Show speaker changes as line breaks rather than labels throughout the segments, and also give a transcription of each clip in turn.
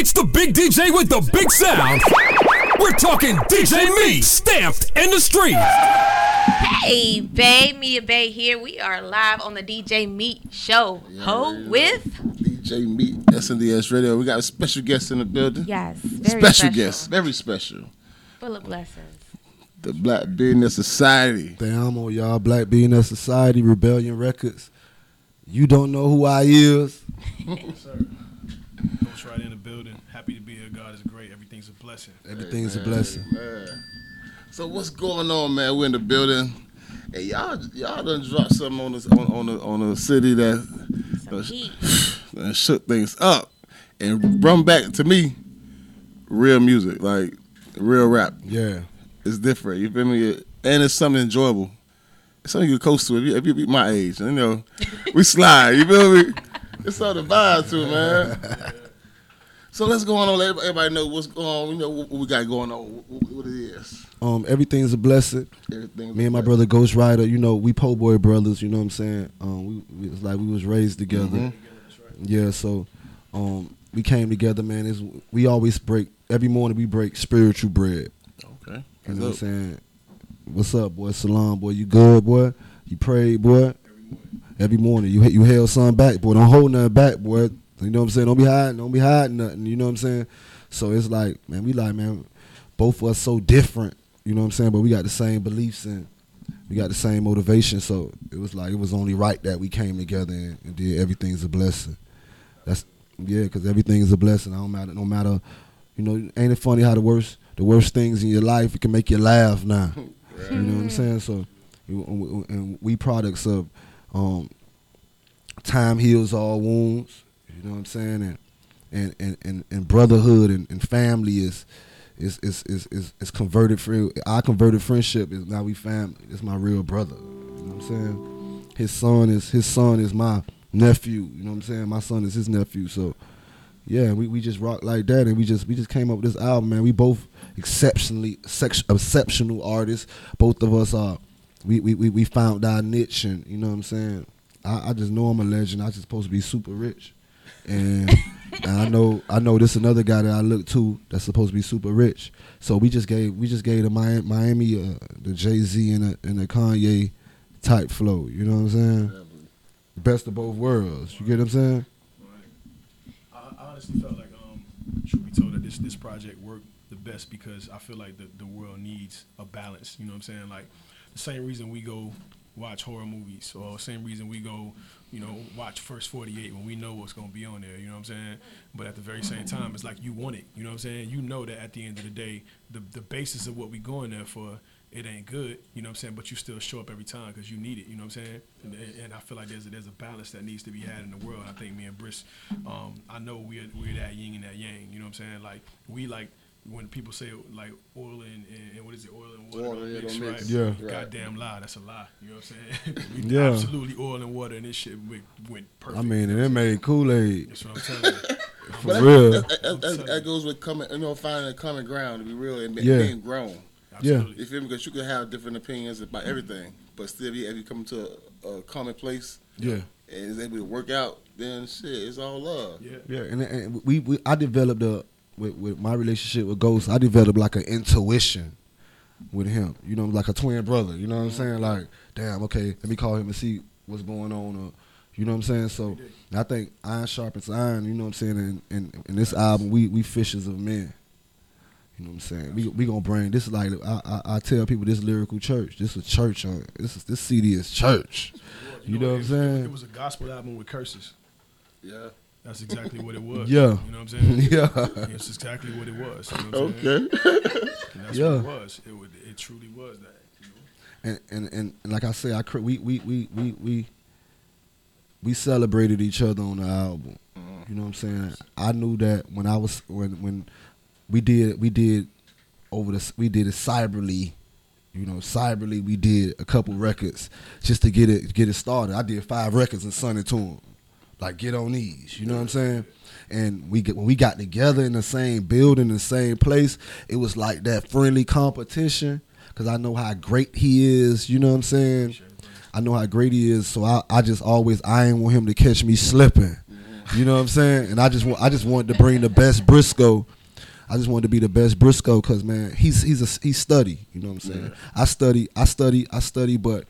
It's the big DJ with the big sound. We're talking DJ Me, stamped in the street.
Hey, Bay, Mia Bay here. We are live on the DJ Meat Show. Ho with
DJ Meat, SNDS Radio. We got a special guest in the building.
yes, very
special,
special,
guest, very special.
full of blessings.
The Black Business Society.
Damn on y'all, Black Business Society, Rebellion Records. You don't know who I is.
Ghost Rider in the building. Happy to be here. God is great. Everything's a blessing.
Everything's a blessing.
Man. So what's going on, man? We're in the building. Hey, y'all, y'all done dropped something on this on on the on a city that
Some
done, done shook things up and run back to me. Real music, like real rap.
Yeah.
It's different. You feel me? And it's something enjoyable. It's something you coast to. If you, if you be my age, you know, we slide. You feel me? It's all the vibe to man. So let's go on. Let everybody know what's going on. You know what we got going on. What, it is.
Um, everything's a blessing.
Everything.
Me and my brother Ghost Rider, you know, we Poe Boy brothers, you know what I'm saying? Um, we, we it's like we was raised together.
Mhm.
Yeah, so um we came together, man. It's, we always break every morning we break spiritual bread.
Okay.
You know what I'm saying? What's up, boy? Salam, boy. You good, boy? You prayed, boy? Every morning. You you held something back, boy. Don't hold nothing back, boy. You know what I'm saying? Don't be hiding. Don't be hiding nothing. You know what I'm saying? So it's like, man, we like, man, both of us so different. You know what I'm saying? But we got the same beliefs and we got the same motivation. So it was like it was only right that we came together and, and did everything's a blessing. That's yeah, because everything is a blessing. I don't matter. No matter, you know, ain't it funny how the worst the worst things in your life it can make you laugh now. You know what I'm saying? So, and we products of um, time heals all wounds. You know what I'm saying? And and and and, and brotherhood and, and family is. Is, is, is, is, is converted for our converted friendship is now we family. It's my real brother. You know what I'm saying? His son is his son is my nephew. You know what I'm saying? My son is his nephew. So yeah, we, we just rock like that, and we just we just came up with this album, man. We both exceptionally sex, exceptional artists. Both of us are. We, we, we, we found our niche, and you know what I'm saying. I, I just know I'm a legend. I just supposed to be super rich, and, and I know I know this another guy that I look to that's supposed to be super rich. So we just gave we just gave the Miami, Miami uh, the Jay Z and the, and the Kanye type flow. You know what I'm saying? Best of both worlds. You get what I'm saying?
I, I honestly felt like, um, truth be told, that this this project worked the best because I feel like the, the world needs a balance. You know what I'm saying? Like same reason we go watch horror movies, or same reason we go, you know, watch First 48 when we know what's gonna be on there. You know what I'm saying? But at the very same time, it's like you want it. You know what I'm saying? You know that at the end of the day, the the basis of what we going there for. It ain't good, you know what I'm saying, but you still show up every time because you need it, you know what I'm saying. And, and I feel like there's a, there's a balance that needs to be had in the world. I think me and Briss, um, I know we're we're that yin and that yang, you know what I'm saying. Like we like when people say like oil and, and, and what is it, oil and water,
Water,
don't
yeah,
mix,
don't
right?
mix.
Yeah.
Right.
Goddamn lie, that's a lie. You know what I'm saying? we
Yeah.
absolutely oil and water, and this shit went, went perfect.
I mean, and it made Kool Aid?
That's what I'm telling you.
for
But
real.
That, that, that, that goes with coming, you know, finding a common ground to be real and
Yeah.
being grown.
Absolutely.
You feel me? Because you can have different opinions about mm-hmm. everything, but still, be, if you come to a, a common place
Yeah.
and is able to work out, then shit, it's all love.
Yeah.
Yeah, and, and we, we I developed a with, with my relationship with Ghost. I developed like an intuition with him. You know, like a twin brother. You know what I'm mm-hmm. saying? Like, damn, okay, let me call him and see what's going on. Or, you know what I'm saying? So I think iron sharpens iron. You know what I'm saying? And in, in this album, we we fishers of men. You know what I'm saying? We we gonna bring this is like I, I I tell people this lyrical church. This is church on this is this CD is church. You know what I'm saying?
It was a gospel album with curses.
Yeah.
That's exactly what it was.
Yeah.
You know what I'm saying?
Yeah.
That's exactly what it was. You know what I'm?
Okay.
And that's
Yeah.
what it was. It would. It truly was that. You know?
and and, and, and like I say, I cre- we we we we we we celebrated each other on the album. You know what I'm saying? I knew that when I was when when we did we did over the we did it cyberly. You know, cyberly we did a couple records just to get it get it started. I did five records and sent it to him. Like get on these, you know what I'm saying? And we get when we got together in the same building, the same place, it was like that friendly competition. Cause I know how great he is, you know what I'm saying? I know how great he is, so I, I just always I ain't want him to catch me slipping. You know what I'm saying? And I just want I just wanted to bring the best Briscoe. I just wanted to be the best Briscoe because man, he's he's a he study. You know what I'm saying? I study, I study, I study, but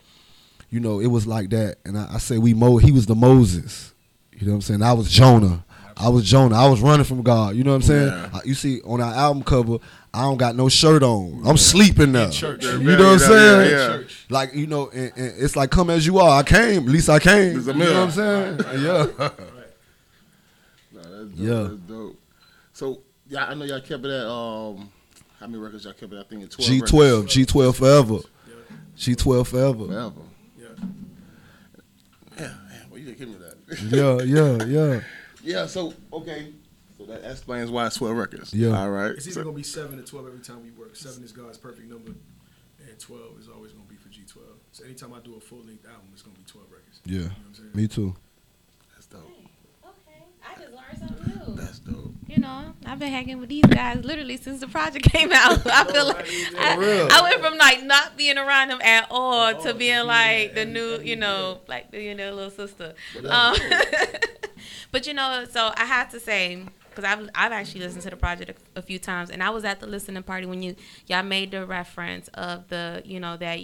you know it was like that. And I, I say we Mo. He was the Moses. You know what I'm saying? I was Jonah. I was Jonah. I was running from God. You know what I'm saying?
Yeah.
You see on our album cover, I don't got no shirt on. I'm sleeping now.
church.
You know what I'm saying?
yeah, yeah.
Like you know, and, and it's like come as you are. I came. At least I came. You know what I'm saying? Yeah.
Nah, that's dope.
Yeah.
That's dope. So yeah, I know y'all kept it at um how many records y'all kept it? I think in twelve.
G12,
records.
G12 forever. G12 forever.
Forever.
Yeah.
Yeah, man, well you didn't give me that.
Yeah, yeah, yeah.
yeah, so okay. So that explains why it's twelve records.
Yeah.
All right.
It's either
So-
gonna be seven or twelve every time we work. Seven is God's perfect number, and twelve is always gonna be for G twelve. So anytime I do a full length album, it's gonna be twelve records.
Yeah.
You know what I'm saying?
Me too.
that's dope.
Okay, I just learned something new.
That's dope.
You know, I've been hanging with these guys literally since the project came out. I feel like I. I went from like not being around them at all to being like the new, you know, like being their little sister. Um, but you know, so I have to say because I've I've actually listened to the project a, a few times, and I was at the listening party when you y'all made the reference of the you know that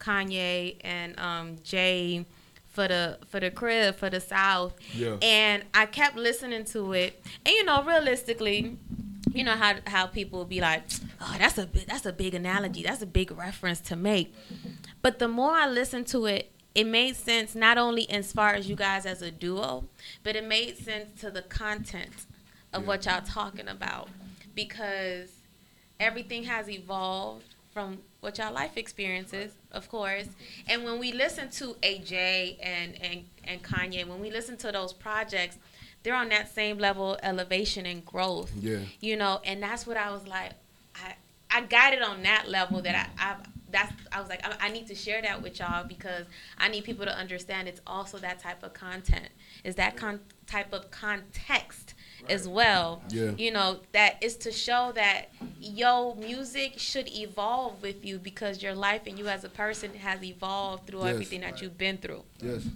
Kanye and um, Jay for the for the crib for the South,
Yeah.
and I kept listening to it, and you know, realistically, you know how how people be like, oh, that's a that's a big analogy, that's a big reference to make. But the more I listened to it, it made sense not only as far as you guys as a duo, but it made sense to the content of what y'all talking about. Because everything has evolved from what y'all life experiences, of course. And when we listen to AJ and, and, and Kanye, when we listen to those projects, they're on that same level of elevation and growth.
Yeah.
You know, and that's what I was like, I I got it on that level that I, I that's I was like I, I need to share that with y'all because I need people to understand it's also that type of content. Is that con- type of context as well.
Yeah.
You know, that is to show that your music should evolve with you because your life and you as a person has evolved through
Yes.
everything that you've been through.
Yes.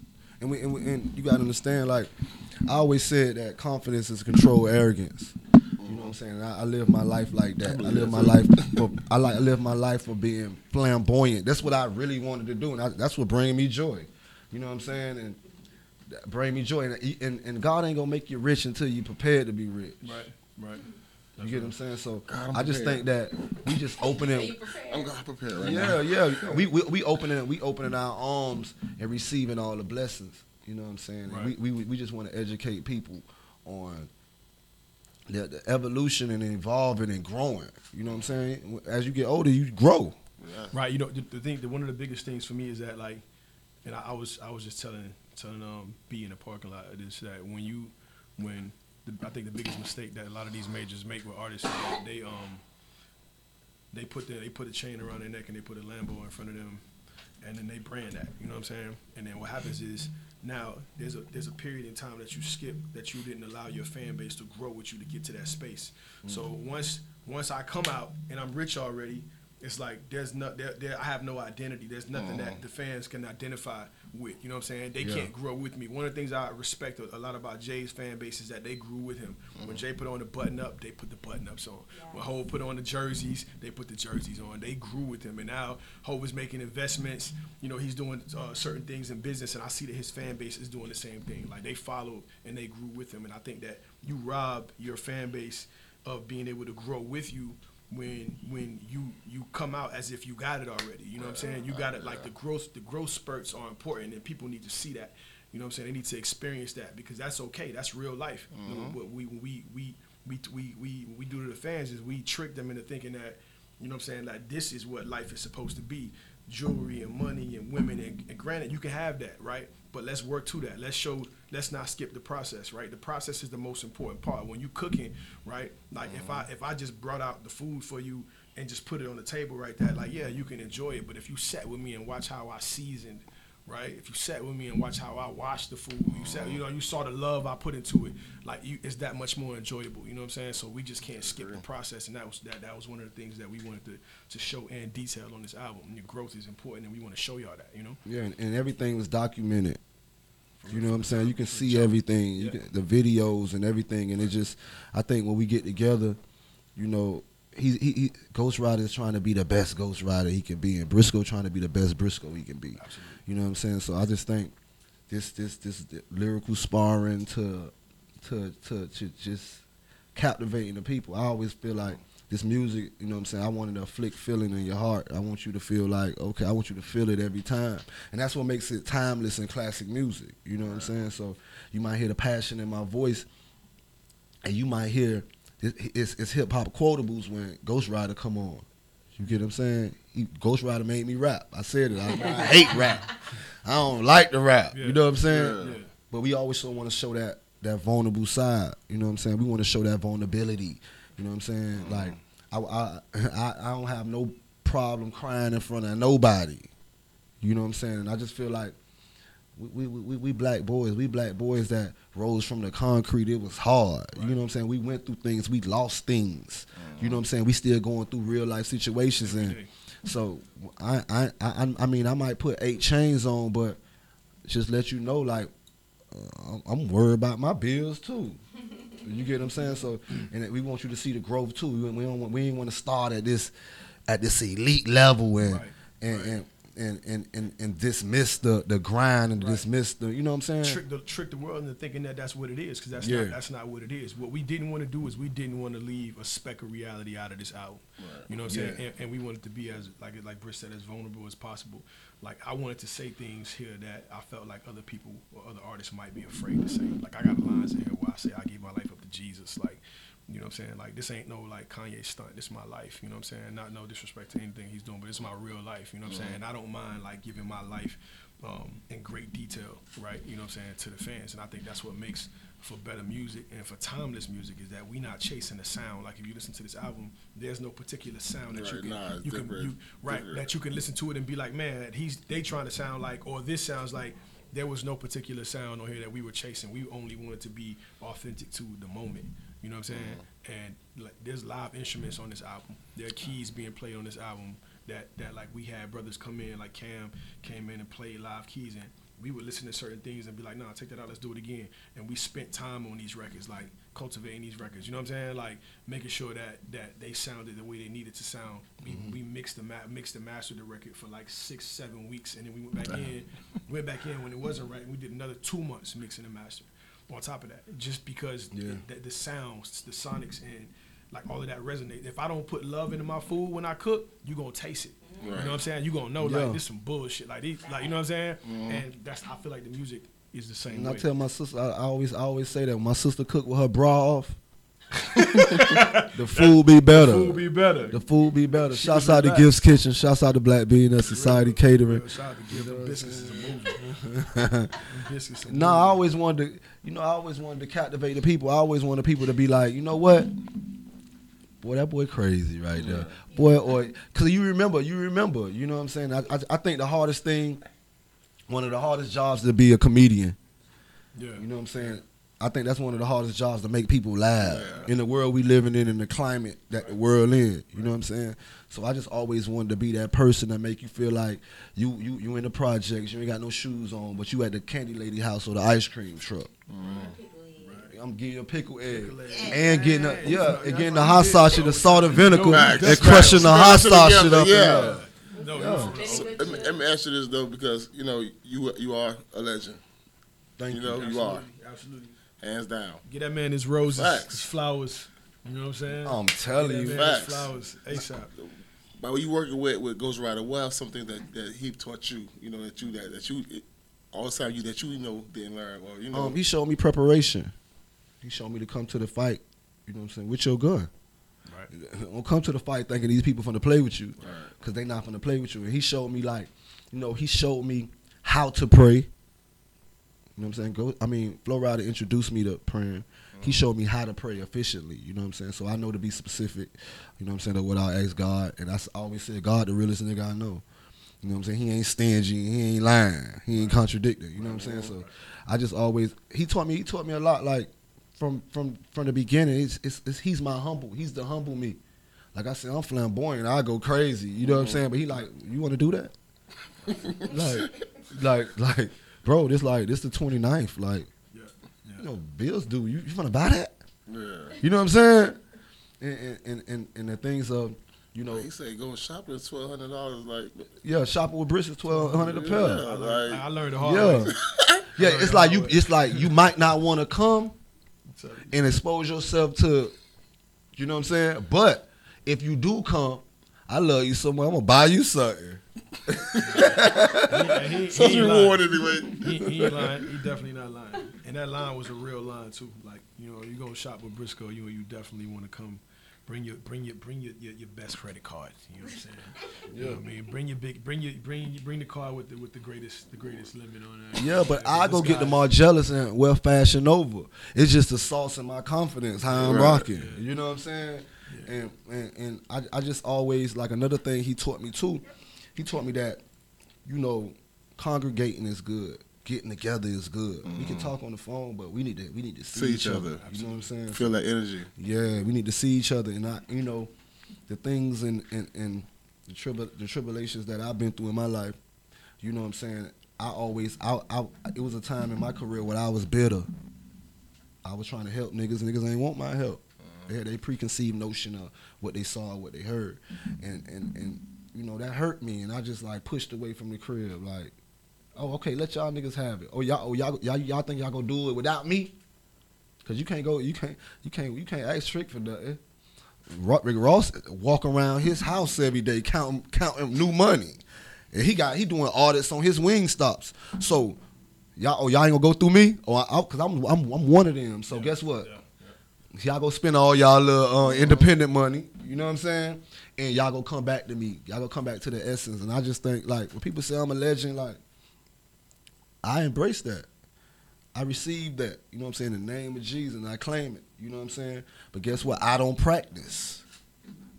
And we, and, we, and you got to understand, like, I always said that confidence is control arrogance. You know what I'm saying? I, I live my life like that. I,
believe
live my
too.
life. For, I like I live my life for being flamboyant. That's what I really wanted to do, and I, that's what bringing me joy. You know what I'm saying? And that bring me joy. And, and, and God ain't gonna make you rich until you prepared to be rich.
Right. Right.
You get what I'm saying? So
God, I'm
I just think that we just opening.
I'm God prepared right now.
Yeah, yeah. We, we we opening we opening our arms and receiving all the blessings. You know what I'm saying?
Right.
We, we we just want to educate people on the, the evolution and evolving and growing. You know what I'm saying? As you get older, you grow.
Right. You know, the, the thing, the, one of the biggest things for me is that like, and I, I was, I was just telling, telling um, B in the parking lot of this that when you, when the, I think the biggest mistake that a lot of these majors make with artists is that they um, they put the, they put a chain around their neck and they put a Lambo in front of them, and then they brand that. You know what I'm saying? And then what happens is now there's a there's a period in time that you skip that you didn't allow your fan base to grow with you to get to that space. So once once I come out and I'm rich already, it's like there's no there, there I have no identity. There's nothing that the fans can identify with. You know what I'm saying? They
Yeah.
can't grow with me. One of the things I respect a, a lot about Jay's fan base is that they grew with him. When Jay put on the button up, they put the button ups on. When Hov put on the jerseys, they put the jerseys on. They grew with him, and now Hov is making investments. You know, he's doing uh, certain things in business, and I see that his fan base is doing the same thing. Like they followed and they grew with him, and I think that you rob your fan base of being able to grow with you when when you you come out as if you got it already. You know what I'm saying? You got it like the growth the growth spurts are important and people need to see that. You know what I'm saying? They need to experience that because that's okay. That's real life. You know, mm-hmm. what we we we we we we we do to the fans is we trick them into thinking that you know what I'm saying like this is what life is supposed to be. Jewelry and money and women and granted you can have that, right? But let's work to that. Let's show let's not skip the process, right? The process is the most important part. When you cooking, right? Like if I if I just brought out the food for you and just put it on the table right there, like yeah, you can enjoy it. But if you sat with me and watch how I seasoned, right? If you sat with me and watch how I washed the food, you sat, you know, you saw the love I put into it. Like you, it's that much more enjoyable. You know what I'm saying? So we just can't skip the process, and that was that. That was one of the things that we wanted to to show in detail on this album. Your growth is important, and we want to show y'all that. You know?
Yeah, and, and everything was documented You know what I'm saying? You can see everything, you can, the videos and everything, and it just. I think when we get together, you know, he, he, he Ghost Rider is trying to be the best Ghost Rider he can be, and Briscoe trying to be the best Briscoe he can be.
Absolutely.
You know what I'm saying? So I just think this this this lyrical sparring to to to to just captivating the people. I always feel like this music, you know what I'm saying? I wanted to afflict feeling in your heart. I want you to feel like, okay, I want you to feel it every time. And that's what makes it timeless and classic music. You know what I'm saying? So you might hear the passion in my voice and you might hear it's, it's hip hop quotables when Ghost Rider come on. You get what I'm saying? He, Ghost Rider made me rap. I said it. I, I hate rap. I don't like the rap. You know what I'm saying?
Yeah.
But we always so want to show that that vulnerable side. You know what I'm saying? We want to show that vulnerability. You know what I'm saying? Mm-hmm. Like I, I I I don't have no problem crying in front of nobody. You know what I'm saying? And I just feel like we, we, we, we black boys, we black boys that rose from the concrete. It was hard. You know what I'm saying? We went through things. We lost things. You know what I'm saying? We still going through real life situations, and so I I I I mean I might put eight chains on, but just let you know like uh, I'm- worried about my bills too. You get what I'm saying? So, and we want you to see the growth too. We, we don't want, we ain't want to start at this at this elite level and
Right,
and,
right.
and and and and and dismiss the the grind and
Right.
dismiss the you know what I'm saying?
trick the trick the world into thinking that that's what it is because that's
Yeah.
not that's not what it is. What we didn't want to do is we didn't want to leave a speck of reality out of this album. You know what I'm saying? And, and we wanted to be as like like Britt said as vulnerable as possible. Like I wanted to say things here that I felt like other people or other artists might be afraid to say. Like I got lines in here where I say I gave my life up to Jesus. Like you know what I'm saying? Like this ain't no like Kanye stunt. This is my life. You know what I'm saying? Not no disrespect to anything he's doing, but it's my real life. You know what I'm saying? And I don't mind like giving my life um, in great detail, right? You know what I'm saying to the fans, and I think that's what makes for better music and for timeless music is that we not chasing the sound. Like if you listen to this album, there's no particular sound that you can
nah,
you can you, right
Different.
that you can listen to it and be like, man, he's they trying to sound like, or this sounds like. There was no particular sound on here that we were chasing. We only wanted to be authentic to the moment. You know what I'm saying? Mm-hmm. And like, there's live instruments on this album. There are keys being played on this album that that like we had brothers come in, like Cam came in and played live keys, and we would listen to certain things and be like, nah, take that out, let's do it again. And we spent time on these records, like cultivating these records. You know what I'm saying? Like making sure that that they sounded the way they needed to sound. We, mm-hmm. we mixed the ma- mixed and mastered the record for like six, seven weeks, and then we went back in, went back in when it wasn't right. And we did another two months mixing and mastering. On top of that, just because
Yeah.
the, the, sounds, the sonics, and like all of that resonate. If I don't put love into my food when I cook, you gonna taste it. You know what I'm saying? You gonna know
Yeah.
like this some bullshit. Like these, like you know what I'm saying? Mm-hmm. And that's I feel like the music is the same
And I tell my sister, I, I always I always say that when my sister cook with her bra off, the food be better.
The food be better.
The food be better.
She
Shouts out to. Gifts Kitchen. Shouts out to Black Bean and Society Catering.
Shout out to them biscuits is a movie. Them biscuits a
No, I always wanted to, you know, I always wanted to captivate the people. I always wanted people to be like, you know what? Boy, that boy crazy right there. Boy, or because you remember, you remember, you know what I'm saying? I, I, I think the hardest thing, one of the hardest jobs to be a comedian.
Yeah.
You know what I'm saying? I think that's one of the hardest jobs to make people laugh in the world we living in, in the climate that the world in. You know what I'm saying? So I just always wanted to be that person that make you feel like you you you in the projects, you ain't got no shoes on, but you at the candy lady house or the ice cream truck. Mm-hmm. I'm getting a pickle egg
Pickle egg.
and getting a yeah,
That's
and getting the hot sauce
bro.
and the salt and vinegar
Facts.
and
That's
crushing the hot sauce
Together,
shit up.
yeah.
No,
Yeah.
you-
So, let, me, let me ask you this though, because you know you you are a legend,
Thank
you
you.
know you are
absolutely, absolutely.
hands down.
Get that man his roses,
Facts.
his flowers. You know what I'm saying?
I'm
Get
telling
that
you.
man
Facts.
his flowers ASAP.
But when you working with with Ghost Rider, what else something that, that he taught you? You know that you that that you it, all the time you that you you know didn't learn or you know.
Um, he showed me preparation. He showed me to come to the fight. You know what I'm saying? With your gun.
Right.
Don't come to the fight thinking these people finna play with you,
Right.
cause they not finna play with you. And he showed me like, you know, he showed me how to pray. You know what I'm saying? Go. I mean, Flo Rida introduced me to praying. He mm-hmm. showed me how to pray efficiently. You know what I'm saying? So I know to be specific. You know what I'm saying? Of what I ask God, and I always say, God, the realest nigga I know. You know what I'm saying? He ain't stingy. He ain't lying. He ain't contradicting. You know what I'm saying? So I just always he taught me. He taught me a lot. Like from from from the beginning, it's, it's, it's he's my humble. He's the humble me. Like I said, I'm flamboyant. I go crazy. You know what I'm mm-hmm. saying? But he like, you want to do that? like, like, like, bro, this like this the 29th. Like,
Yeah, yeah.
you know, bills due. You you wanna buy that?
Yeah.
You know what I'm saying? And and and, and, and the things of, you know,
He said going shopping is twelve hundred dollars. Like,
yeah, shopping with Brits is twelve hundred a pair.
Yeah.
I learned,
like-
I learned the hard
Yeah.
way.
Yeah, it's like you
way.
it's like you might not want to come and expose yourself to you know what I'm saying? But if you do come, I love you so much, I'm gonna buy you something.
And he,
such
he
reward
lying.
anyway.
He, he lying. He definitely not lying. And that line was a real line too. Like you know, you go shop with Briscoe, you you definitely want to come. Bring your bring your bring your, your, your best credit card. You know what I'm saying? You know what I mean? Bring your big bring your bring bring the card with the with the greatest the greatest limit on it.
Yeah, but I go get the
guy-
Margellus and well fashion over. It's just the sauce in my confidence, how I'm
Right.
rocking. You know what I'm saying? Yeah. And and, and I, I just always like another thing he taught me too. He taught me that, you know, congregating is good. Getting together is good. We can mm-hmm. talk on the phone, but we need to we need to see,
See
each
each
other.
other.
You know what I'm saying?
Feel that energy.
Yeah, we need to see each other, and I, you know, the things and and, and the, tribul the tribulations that I've been through in my life. You know what I'm saying? I always, I, I, it was a time in my career where I was bitter. I was trying to help niggas, niggas ain't want my help. They had a preconceived notion of what they saw, what they heard, mm-hmm. and and and you know that hurt me, and I just like pushed away from the crib, like, oh okay, let y'all niggas have it. Oh y'all, oh y'all, y'all, y'all think y'all gonna do it without me? Cause you can't go, you can't, you can't, you can't ask Trick for nothing. Rick Ross walk around his house every day counting counting new money, and he got he doing audits on his Wingstops. So y'all, oh y'all ain't gonna go through me, or I, I, cause I'm, I'm I'm one of them. So guess what? Y'all go spend all y'all little uh, independent money. You know what I'm saying? And y'all go come back to me. Y'all go come back to the essence. And I just think like when people say I'm a legend, like I embrace that. I receive that, you know what I'm saying, in the name of Jesus, and I claim it. You know what I'm saying? But guess what? I don't practice.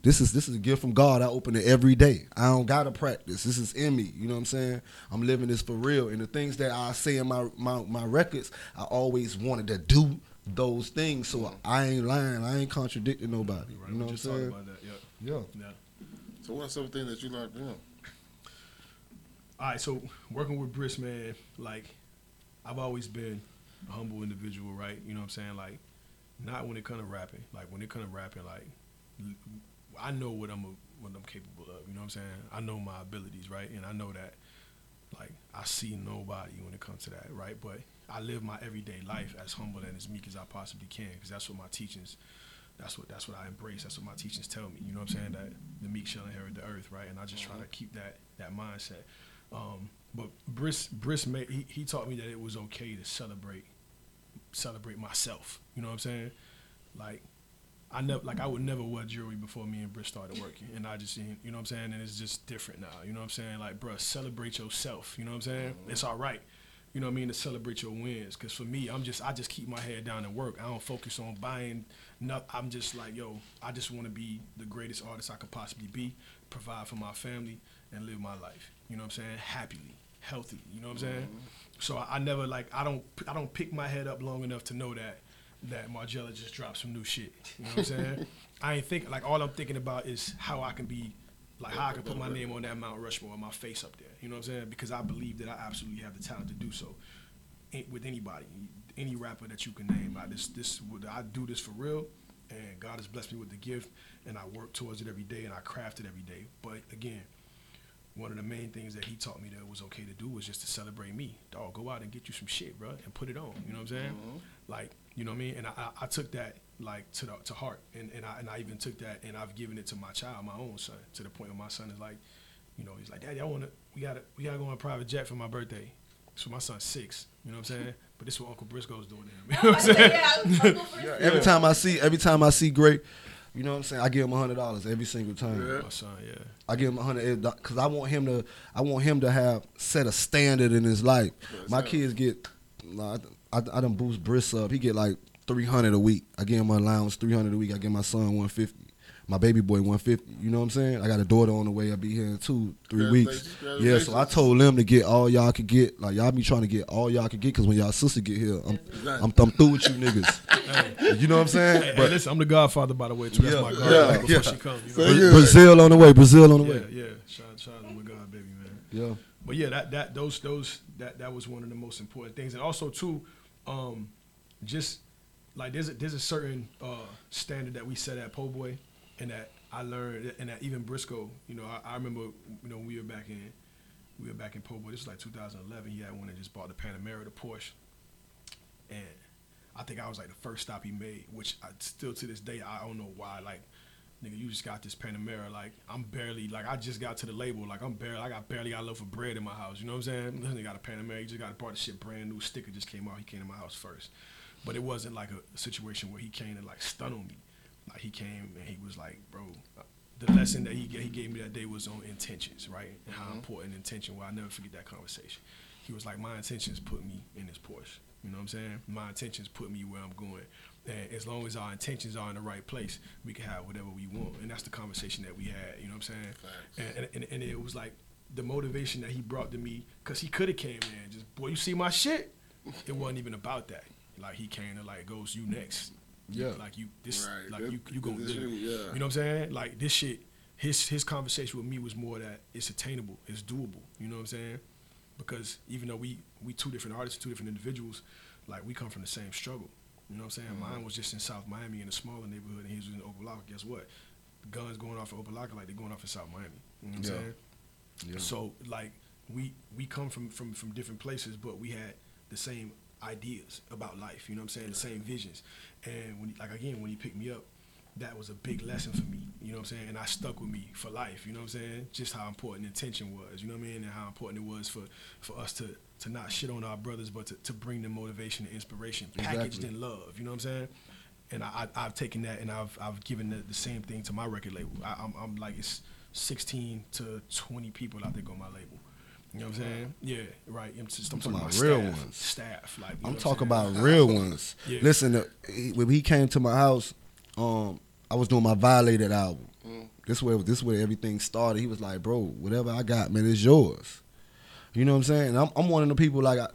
This is this is a gift from God. I open it every day. I don't gotta practice. This is in me. You know what I'm saying? I'm living this for real. And the things that I say in my my, my records, I always wanted to do those things. So I ain't lying. I ain't contradicting nobody.
Right,
You know what I'm saying?
About that. Yeah,
Yeah.
yeah.
So what's something that you like from him?
All right, so working with Briss, man, like I've always been a humble individual, right? You know what I'm saying? Like, not when it comes to rapping. Like when it comes to rapping, like I know what I'm a, what I'm capable of. You know what I'm saying? I know my abilities, right? And I know that like I see nobody when it comes to that, right? But I live my everyday life as humble and as meek as I possibly can, because that's what my teachings. That's what that's what I embrace. That's what my teachings tell me. You know what I'm saying? That the meek shall inherit the earth, right? And I just try to keep that that mindset. Um, but Briss Briss made he, he taught me that it was okay to celebrate celebrate myself. You know what I'm saying? Like I never like I would never wear jewelry before me and Britt started working, and I just seen you know what I'm saying, and it's just different now. You know what I'm saying? Like, bruh, celebrate yourself. You know what I'm saying? It's all right. You know what I mean to celebrate your wins, because for me, I'm just I just keep my head down and work. I don't focus on buying. No, I'm just like yo, I just want to be the greatest artist I could possibly be, provide for my family, and live my life. You know what I'm saying? Happily, healthy. You know what I'm saying? Mm-hmm. So I, I never like I don't I don't pick my head up long enough to know that that Margiela just dropped some new shit. You know what I'm saying? I ain't think like all I'm thinking about is how I can be like how I can put my name on that Mount Rushmore and my face up there. You know what I'm saying? Because I believe that I absolutely have the talent to do so eh, with anybody, any rapper that you can name. I this this I do this for real, and God has blessed me with the gift, and I work towards it every day, and I craft it every day. But again, one of the main things that he taught me that it was okay to do was just to celebrate me. Dog, go out and get you some shit, bro, and put it on. You know what I'm saying? Mm-hmm. Like, you know what I mean? And I, I, I took that like to the, to heart, and, and I and I even took that and I've given it to my child, my own son, to the point where my son is like, you know, he's like, Daddy, I wanna, we gotta, we gotta go on a private jet for my birthday. So my son's six. You know what I'm saying? But this is what Uncle Briscoe's doing to him. You know what I'm saying?
Every time I see, every time I see Great, you know what I'm saying. I give him a hundred dollars every single time.
Yeah.
My son, yeah.
I give him a hundred because I want him to. I want him to have set a standard in his life. My kids get. nah, I, I, I done boost Briss up. He get like three hundred a week. I give him my allowance three hundred a week. I give my son one fifty. My baby boy one fifty. You know what I'm saying? I got a daughter on the way. I'll be here in two, three weeks. Yeah, so I told them to get all y'all could get. Like y'all be trying to get all y'all could get because when y'all sister get here, I'm, I'm, I'm through with you niggas. you know what I'm saying?
Hey, hey, listen, I'm the godfather, by the way, too. That's
Yeah,
my
yeah,
god before
yeah.
she comes. You know?
you-
Bra- Brazil on the way. Brazil on the way.
yeah. Shout, shout out to my God, baby, man.
Yeah.
But yeah, that that those those that that was one of the most important things, and also too, um, just like there's a, there's a certain uh, standard that we set at Poe Boy, and that I learned, and that even Briscoe, you know, I, I remember, you know, we were back in we were back in Poe Boy. This was like 2011. He had one that just bought the Panamera, the Porsche, and I think I was like the first stop he made, which I still to this day I don't know why. Like, nigga, you just got this Panamera. Like, I'm barely like I just got to the label. Like, I'm barely I got barely got a loaf of bread in my house. You know what I'm saying? Nigga got a Panamera. He just got bought the shit brand new. Sticker just came out. He came to my house first, but it wasn't like a, situation where he came and like stun on me. Like he came and he was like, bro. The lesson that he, he gave me that day was on intentions, right? And how mm-hmm. important intention. Well, I never forget that conversation. He was like, my intentions put me in this Porsche. You know what I'm saying? My intentions put me where I'm going. And as long as our intentions are in the right place, we can have whatever we want. And that's the conversation that we had. You know what I'm saying? And, and, and it was like the motivation that he brought to me, because he could have came in and just, boy, you see my shit? It wasn't even about that. Like he came to like, goes, you next.
Yeah.
Like you, this,
Right.
like
That-
you, you gonna
this
live.
you, yeah.
You know what I'm saying? Like this shit, his his conversation with me was more that it's attainable, it's doable. You know what I'm saying? Because even though we we two different artists, two different individuals, like we come from the same struggle. You know what I'm saying?
Mm-hmm.
Mine was just in South Miami in a smaller neighborhood, and he was in Opa-locka. Guess what? Guns going off in Opa-locka like they're going off in South Miami. You know what I'm
Yeah.
saying?
Yeah.
So like we we come from from from different places, but we had the same ideas about life. You know what I'm saying? The same visions. And when like again when he picked me up, that was a big lesson for me. You know what I'm saying? And I stuck with me for life. You know what I'm saying? Just how important intention was. You know what I mean? And how important it was for for us to to not shit on our brothers, but to, to bring them motivation and inspiration, packaged
Exactly.
in love. You know what I'm saying? And I, I, I've taken that and I've I've given the, the same thing to my record label. I, I'm, I'm like it's 16 to 20 people I think on my label. You know what I'm saying? Yeah, right. I'm, just, I'm,
talking
talking
about real
staff,
ones.
Staff, like
I'm talking about real ones.
Yeah.
Listen, uh, when he came to my house, um, I was doing my Violated album. This where this where everything started. He was like, "Bro, whatever I got, man, it's yours." You know what I'm saying? I'm, I'm one of the people like, I,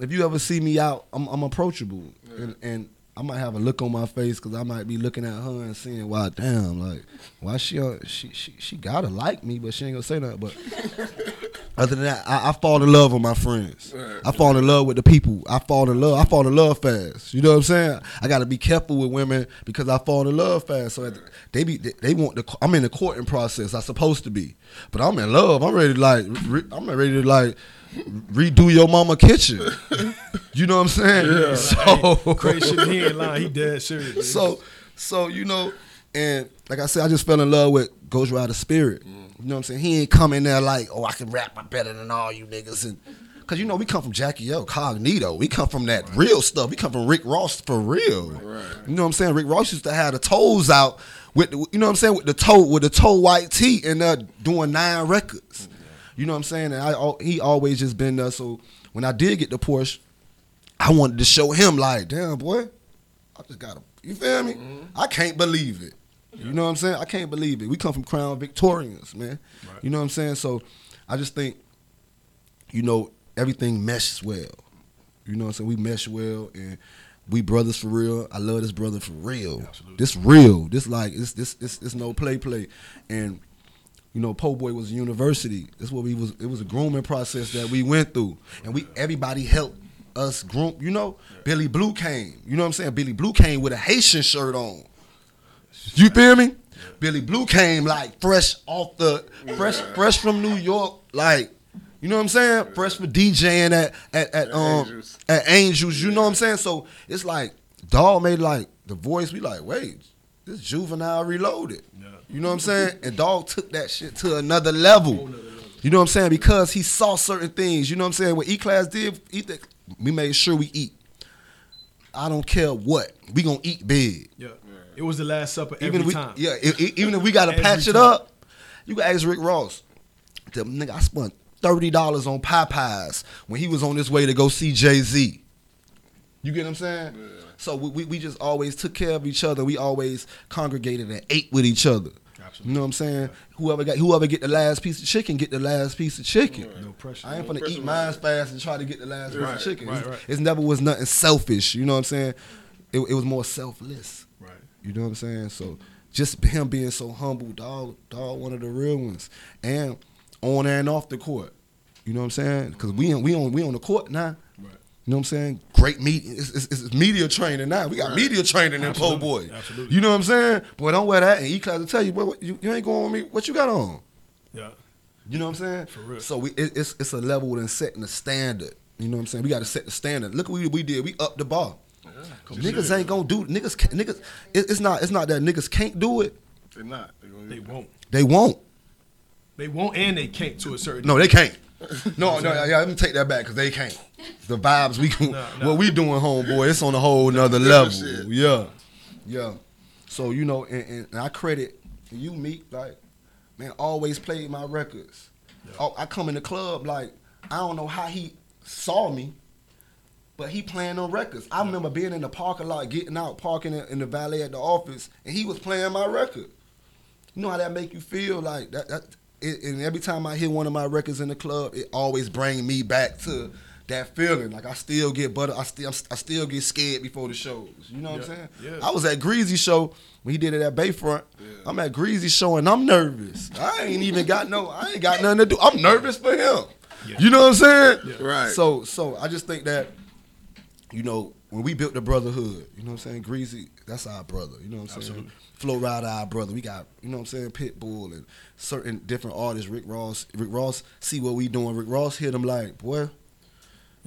if you ever see me out, I'm, I'm approachable, and, and I might have a look on my face because I might be looking at her and seeing, "Why, damn, like, why she uh, she she she gotta like me, but she ain't gonna say nothing." But other than that, I, I fall in love with my friends.
Right.
I fall in love with the people. I fall in love. I fall in love fast. You know what I'm saying? I got to be careful with women because I fall in love fast. So at the- they be they, they want the I'm in the courting process. I supposed to be, but I'm in love. I'm ready to like re, I'm ready to like redo your mama kitchen. you know what I'm saying? So
Crazy shit. He ain't lying. He dead serious.
so so you know, and like I said, I just fell in love with Ghost Rider Spirit. Mm. You know what I'm saying? He ain't coming there like, oh, I can rap better than all you niggas, and because you know we come from Jacki-O, Cognito. We come from that real stuff. We come from Rick Ross for real.
Right.
You know what I'm saying? Rick Ross used to have the toes out with, the, you know what I'm saying, with the toe with the toe white tee and uh, doing nine records. You know what I'm saying? And I he always just been there. So when I did get the Porsche, I wanted to show him like, damn boy, I just got a. You feel me? I can't believe it. You know what I'm saying? I can't believe it. We come from Crown Victorians, man.
Right.
You know what I'm saying? So I just think, you know, everything meshes well. You know what I'm saying? We mesh well and we brothers for real. I love this brother for real.
Absolutely.
This real. This like this this this this no play play. And you know, Poe Boy was a university. That's what we was. It was a grooming process that we went through, and we everybody helped us groom. You know, Billy Blue came. You know what I'm saying? Billy Blue came with a Haitian shirt on. You feel me? Billy Blue came like fresh off the fresh fresh from New York, like you know what I'm saying? Fresh for DJing at at, at um
Angels.
at Angels. You know what I'm saying? So it's like Dog made like the voice. We like wait, this juvenile reloaded. You know what I'm saying? And Dog took that shit to another level. You know what I'm saying? Because he saw certain things. You know what I'm saying? What E Class did, we made sure we eat. I don't care what. We gonna eat big.
Yeah. It was the Last Supper every
Even if we,
time.
yeah, even if we gotta
Every
patch it
time.
up, you can ask Rick Ross. The nigga, I spent thirty dollars on Popeyes when he was on his way to go see Jay Z. You get what I'm saying? So we, we we just always took care of each other. We always congregated and ate with each other.
Absolutely.
You know what I'm saying? Whoever got whoever get the last piece of chicken, get the last piece of chicken.
No pressure.
I ain't gonna eat
on
mine fast and try to get the last piece of chicken.
right,
it's, it's never was nothing selfish. You know what I'm saying? It, it was more selfless.
Right.
You know what I'm saying? So just him being so humble, dog, dog, one of the real ones, and on and off the court. You know what I'm saying? Because we on we on we on the court now.
Right.
You know what I'm saying? Great media. It's, it's, it's media training now. We got media training in Poe
Absolutely.
Boy.
Absolutely.
You know what I'm saying? Boy, don't wear that. And E class will tell you, boy, what, you, you ain't going with me. What you got on?
Yeah.
You know what I'm saying?
For real.
So we it, it's it's a level in setting the standard. You know what I'm saying? We got to set the standard. Look what we, we did. We upped the bar. Niggas ain't gonna do niggas. Can't, niggas. It, it's not. It's not that niggas can't do it.
They're not. They're gonna
They won't.
They won't.
They won't and they can't to a certain
No, they can't. No, no, yeah, let me take that back because they can't. The vibes we can,
No, no.
what we doing, homeboy, it's on a whole nother level.
shit.
Yeah, yeah. So you know, and, and, and I credit you, Meat, like man, always played my records. Oh, I come in the club like I don't know how he saw me, but he playing on records. I remember being in the parking lot, getting out, parking in, in the valet at the office, and he was playing my record. You know how that make you feel? Like that. that it, and every time I hear one of my records in the club, it always bring me back to that feeling. Like I still get butter. I still I still get scared before the shows. You know what I'm saying?
yeah.
I was at Greasy show when he did it at Bayfront. Yeah. I'm at Greasy show and I'm nervous. I ain't even got no. I ain't got nothing to do. I'm nervous for him.
Yeah.
You know what I'm saying?
Right.
So so I just think that you know, when we built the brotherhood, you know what I'm saying? Greasy, that's our brother. You know what I'm saying?
Absolutely.
Flo Rida, our brother. We got, you know what I'm saying, Pitbull and certain different artists, Rick Ross. Rick Ross see what we doing. Rick Ross hit him like, boy,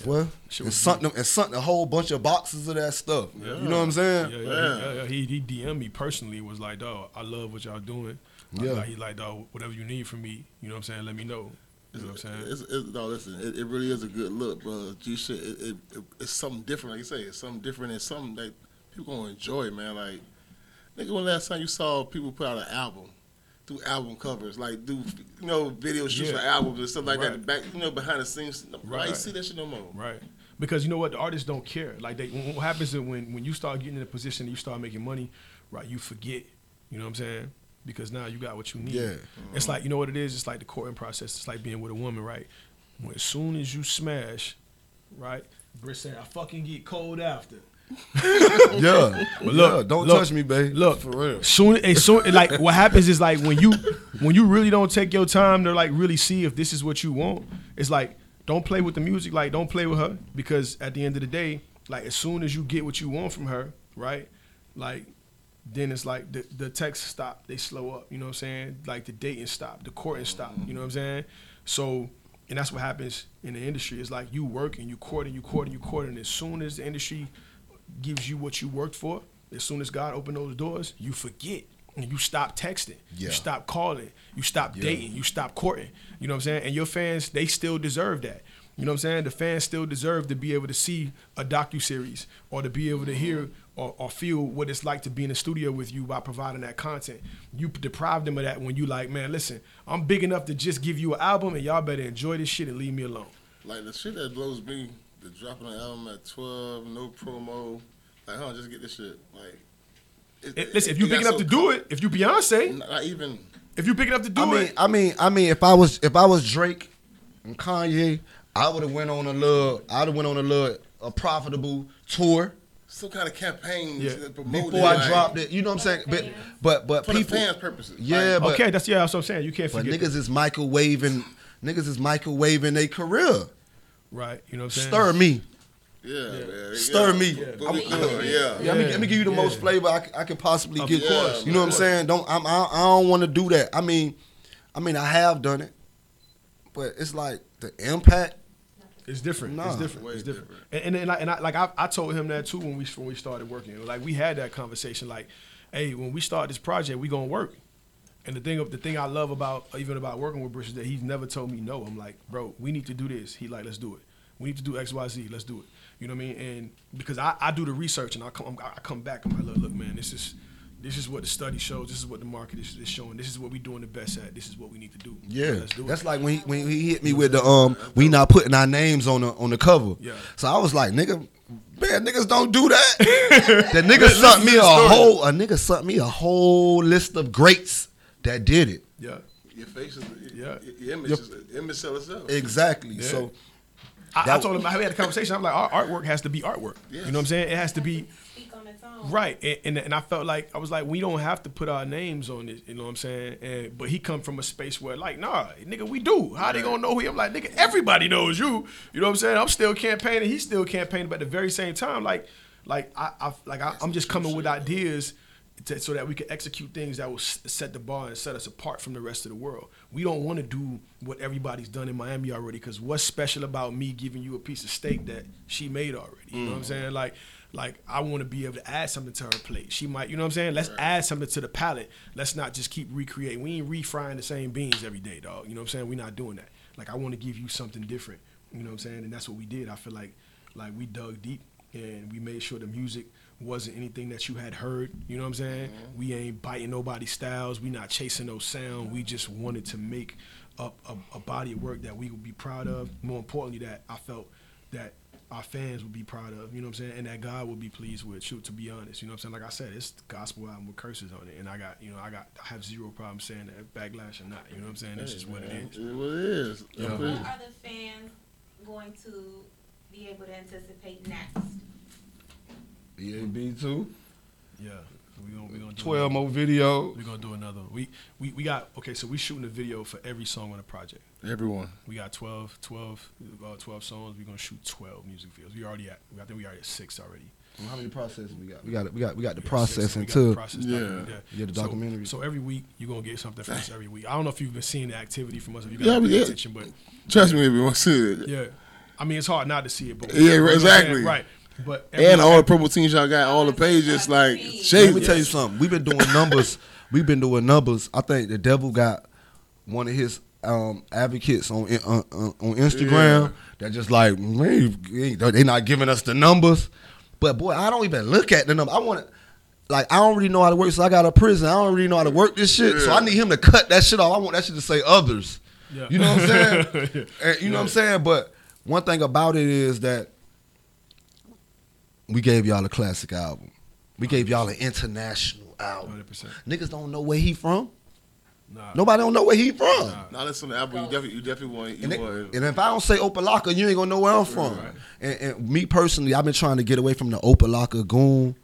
boy.
Shit
And sent, them, and sent a whole bunch of boxes of that stuff. You know what I'm saying?
Yeah, yeah, yeah. yeah, He, he DM'd me personally. Was like, dog, I love what y'all doing. Like,
Yeah.
like, he like, dog, whatever you need from me, you know what I'm saying. Let me know. You know what I'm saying.
It's, it's, no, listen, it, it really is a good look, bro. G shit, it, it, it, it's something different, like you say. It's something different It's something that people gonna enjoy, man. Like, nigga, when last time you saw people put out an album, do album covers, like do you know video shoots
Yeah.
for albums and stuff like that.
Right.
The back, you know, behind the scenes. I
Right.
ain't see that shit no more.
Right. Because you know what, the artists don't care. Like they, what happens is when when you start getting in a position and you start making money, right? You forget. You know what I'm saying? Because now you got what you need.
Yeah.
It's like you know what it is. It's like the courting process. It's like being with a woman, right? When as soon as you smash, right? Britt saying, "I fucking get cold after."
Yeah.
But look,
yeah, don't
look,
touch me, babe.
Look,
For real.
Soon, as soon, like what happens is like when you when you really don't take your time to like really see if this is what you want. It's like don't play with the music. Like don't play with her because at the end of the day, like as soon as you get what you want from her, right? Like then it's like the the texts stop, they slow up. You know what I'm saying? Like the dating stop, the courting stop. You know what I'm saying? So. And that's what happens in the industry. It's like you work and you court and you court and you court, and as soon as the industry gives you what you worked for, as soon as God opened those doors, you forget and you stop texting,
Yeah.
you stop calling, you stop dating, you stop courting. You know what I'm saying? And your fans, they still deserve that. You know what I'm saying? The fans still deserve to be able to see a docu series or to be able to hear or, or feel what it's like to be in the studio with you by providing that content. You deprive them of that when you like, man, listen, I'm big enough to just give you an album and y'all better enjoy this shit and leave me alone.
Like the shit that blows me, the dropping an album at twelve, no promo. Like, huh, just get this shit. Like, it,
It- listen, if you
it
big enough
so
to do it, if you Beyonce,
not even.
if you big enough to do
I mean,
it,
I mean, I mean, if I was if I was Drake and Kanye, I would have went on a little, I'd have went on a little a profitable tour
Some kind of campaign
Yeah.
to
before
it,
I dropped it. You know what I'm saying? But but but
for
people,
the fans' purposes.
yeah,
Like,
but
okay, that's yeah, that's what I'm saying. You can't
but
forget
niggas is microwaving, niggas is microwaving their career.
Right. You know what I'm saying?
Stir me.
yeah, yeah,
Stir me.
What we doing? Yeah.
Yeah, Let, me, let me give you the
Yeah.
most flavor I can possibly
Of
get.
course,
you know what I'm saying? Don't I'm, I, I don't want to do that. I mean, I mean I have done it, but it's like the impact.
It's different.
Nah.
It's different. It's different.
different.
And, and, and, like, and I, like I, I told him that too when we when we started working. Like we had that conversation. Like, hey, when we start this project, we gonna work. And the thing of the thing I love about even about working with Bruce is that he's never told me no. I'm like, bro, we need to do this. He like, let's do it. We need to do X, Y, Z. Let's do it. You know what I mean? And because I, I do the research and I come I come back. I'm like, look, look, man, this is this is what the study shows. This is what the market is, is showing. This is what we're doing the best at. This is what we need to do.
Yeah,
let's do
that's
it.
like when he, when he hit me with the um, we not putting our names on the on the cover.
Yeah.
So I was like, nigga, man, niggas don't do that. the nigga sent me a whole a nigga sent me a whole list of greats that did it.
yeah.
Your face is,
Yeah.
your, your image, is, image sell itself.
Exactly.
Yeah.
So
I, I told him I had a conversation. I'm like, our artwork has to be artwork.
Yes.
You know what I'm saying? It has to be.
Speak on its own.
Right, and, and and I felt like I was like, we don't have to put our names on it. You know what I'm saying? And, but he come from a space where like, nah, nigga, we do. How they gonna know who? I'm like, nigga, everybody knows you. You know what I'm saying? I'm still campaigning. He's still campaigning, but at the very same time, like, like I, I like I, I'm just coming with ideas. To, so that we can execute things that will set the bar and set us apart from the rest of the world. We don't want to do what everybody's done in Miami already. Because what's special about me giving you a piece of steak that she made already? You know what I'm mm. saying? Like, like I want to be able to add something to her plate. She might, you know what I'm saying? Let's add something to the palate. Let's not just keep recreating. We ain't refrying the same beans every day, dog. You know what I'm saying? We're not doing that. Like I want to give you something different. You know what I'm saying? And that's what we did. I feel like like we dug deep and we made sure the music wasn't anything that you had heard. You know what I'm saying? Mm-hmm. We ain't biting nobody's styles. We not chasing no sound. We just wanted to make up a, a body of work that we would be proud of. More importantly, that I felt that our fans would be proud of, you know what I'm saying, and that God would be pleased with. Shoot, to be honest, you know what I'm saying. Like I said, it's the gospel album with curses on it, and I got, you know, I got, I have zero problem saying that backlash or not. You know what I'm saying? That's just what it
It
is.
is what it is.
Yeah.
I
What are the fans going to be able to anticipate next?
EAB too.
Yeah, we gonna, we gonna do
Twelve
another-
more videos.
We're gonna do another. One. We, we we got okay. So we shooting a video for every song on the project.
Everyone.
We got 12, 12, uh, 12 songs. We're gonna shoot twelve music videos. We already at. I think we already at six already.
How many processes we got? We got it we got we got the
We
processing
We got the
too.
process
Yeah.
document,
Yeah, the
So-
documentary.
So, every week you're gonna get something from us every week. I don't know if you've been seeing the activity from us. If you
Yeah,
got
we
pay
did.
attention, but
Trust me if you want to see it.
yeah, I mean it's hard not to see it. But
Yeah,
you know what I'm
exactly.
Right. But
And all the purple teams y'all got, all the pages, like
Let me
shady.
tell you something. We've been doing numbers. We've been doing numbers. I think the devil got one of his um, advocates on on, on Instagram
Yeah.
that just like they not giving us the numbers. But boy, I don't even look at the number. I want to. Like I don't really know how to work, so I got a prison. I don't really know how to work this shit, so I need him to cut that shit off. I want that shit to say others.
Yeah.
You know what I'm saying?
Yeah.
And you know what I'm saying? But one thing about it is that we gave y'all a classic album. We gave y'all an international album.
100%.
Niggas don't know where he from.
Nah.
Nobody don't know where he from.
Nah.
Now listen to the album. You definitely, you definitely want. You
And, they-
want.
and if I don't say Opa-locka, you ain't gonna know where I'm from.
Right.
And, and me personally, I've been trying to get away from the Opa-locka goon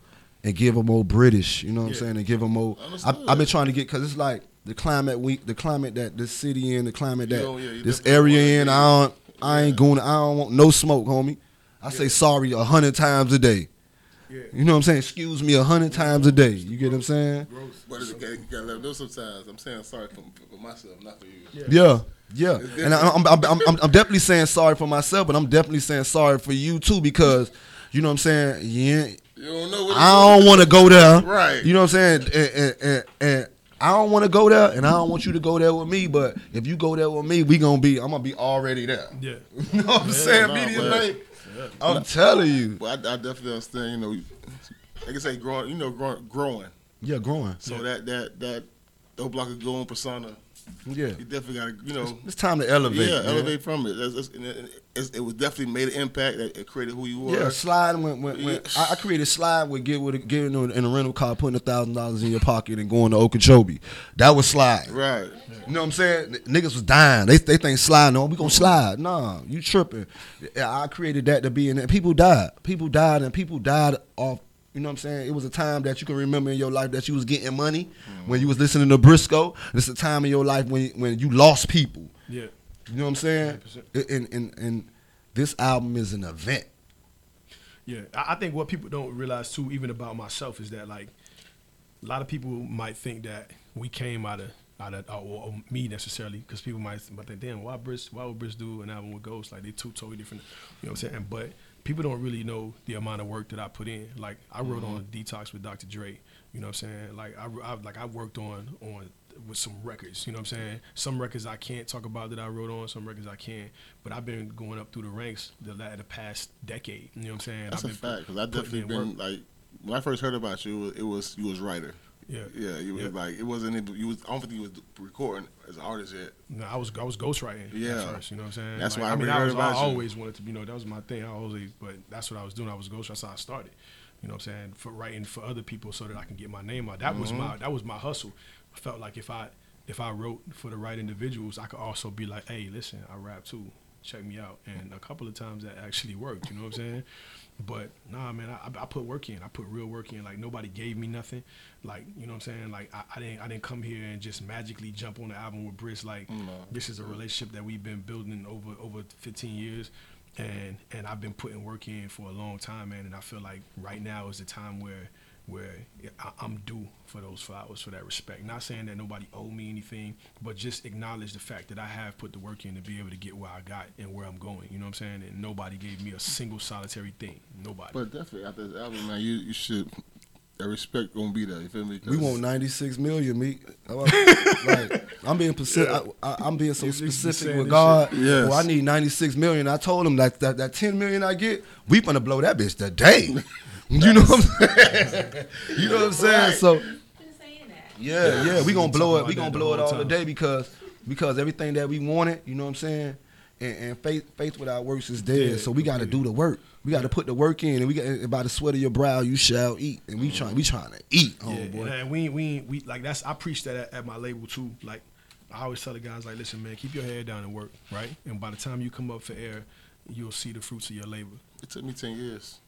and give them more British. You know what I'm saying? And give them more. I, I've been trying to get because it's like the climate we, the climate that this city in, the climate that
Yeah, oh, yeah,
this area in.
wanna
I don't, I ain't going. I don't want no smoke, homie. I say sorry a hundred times a day.
Yeah.
You know what I'm saying? Excuse me a hundred times a day. You get what I'm saying?
But you gotta, gotta let know sometimes. I'm saying sorry for, for myself, not for you.
Yeah, yeah. And I, I'm, I'm, I'm, I'm, I'm definitely saying sorry for myself, but I'm definitely saying sorry for you too because, you know what I'm saying? Yeah,
You don't know what.
I don't want to go there.
Right.
You know what I'm saying? And, and, and, and I don't want to go there, and I don't want you to go there with me. But if you go there with me, we gonna be. I'm gonna be already there.
Yeah.
You know what I'm saying?
nah,
Media
but-
night. I'm telling you.
But I, I definitely understand. You know, like I say, growing. You know, growing. growing.
Yeah, growing.
So that that that those block of going persona,
Yeah.
you definitely gotta. You know.
It's time to elevate.
yeah,
man.
elevate from it. That's, that's, it, it's- was definitely made an impact. That it created who you were.
Yeah, slide when when, when
Yeah.
I, I created slide with get with a, getting in a, rental car, putting a thousand dollars in your pocket and going to Okeechobee. That was slide.
Right.
You know what I'm saying? Niggas was dying. They they think slide. No, we gonna slide. Nah, you tripping. I created that to be in there. People died. People died, and people died off. You know what I'm saying? It was a time that you can remember in your life that you was getting money when you was listening to Briscoe. It's a time in your life when when you lost people.
Yeah.
You know what I'm saying?
100%.
And and and this album is an event.
Yeah, I I think what people don't realize too, even about myself, is that like a lot of people might think that we came out of out of uh, or, or me necessarily, because people might might think, damn, why Briss, why would Briss do an album with Ghost? Like they two totally different. You know what I'm saying? But people don't really know the amount of work that I put in. Like I wrote on mm-hmm. Detox with Dr. Dre. You know what I'm saying? Like I, I like I worked on on with some records. You know what I'm saying? Some records I can't talk about that I wrote on. Some records I can. But I've been going up through the ranks the, the past decade. You know what I'm saying?
That's
I've
a
been
fact. Because I definitely been
work.
like when I first heard about you, it was you was writer.
Yeah.
Yeah, you was
Yeah.
like it wasn't. You was. I don't think you was recording as an artist yet.
No, I was I was ghostwriting
Yeah.
first. You know what I'm saying?
That's
Like,
why I
mean, I, was, I always wanted to be. You know, that was my thing. I always, but that's what I was doing. I was ghostwriting. That's how I started. You know what I'm saying? For writing for other people so that I can get my name out. That was
Mm-hmm.
my that was my hustle. I felt like if I if I wrote for the right individuals, I could also be like, hey, listen, I rap too. Check me out. And a couple of times that actually worked. You know what I'm saying? But nah, man, I, I put work in. I put real work in. Like nobody gave me nothing. Like you know what I'm saying? Like I, I didn't I didn't come here and just magically jump on the album with Briss. Like this is a relationship that we've been building over over 15 years, and and I've been putting work in for a long time, man. And I feel like right now is the time where where I, I'm due for those flowers, for that respect. Not saying that nobody owe me anything, but just acknowledge the fact that I have put the work in to be able to get where I got and where I'm going. You know what I'm saying? And nobody gave me a single solitary thing. Nobody.
But definitely after this album, man, you you should. That respect gonna be there. You feel me? 'Cause
We want 96 million, me. like, I'm being specific. I, I, I'm being so
You just be
specific with God.
Yes.
Well, I need 96 million. I told him that that, that 10 million I get, we gonna blow that bitch today. you know what I'm saying? you know what I'm saying? So
Been
yeah, yeah, we gonna blow it. We gonna blow it all
time.
today because because everything that we wanted, you know what I'm saying. And, and faith, faith without works is dead.
Yeah,
so we got to do the work. We got to put the work in, and we got and by the sweat of your brow you shall eat. And we mm-hmm. trying, we trying to eat,
Yeah,
oh boy.
and we we we like that's I preach that at, at my label too. Like I always tell the guys like, listen, man, keep your head down and work, right? And by the time you come up for air, you'll see the fruits of your labor.
it took me ten years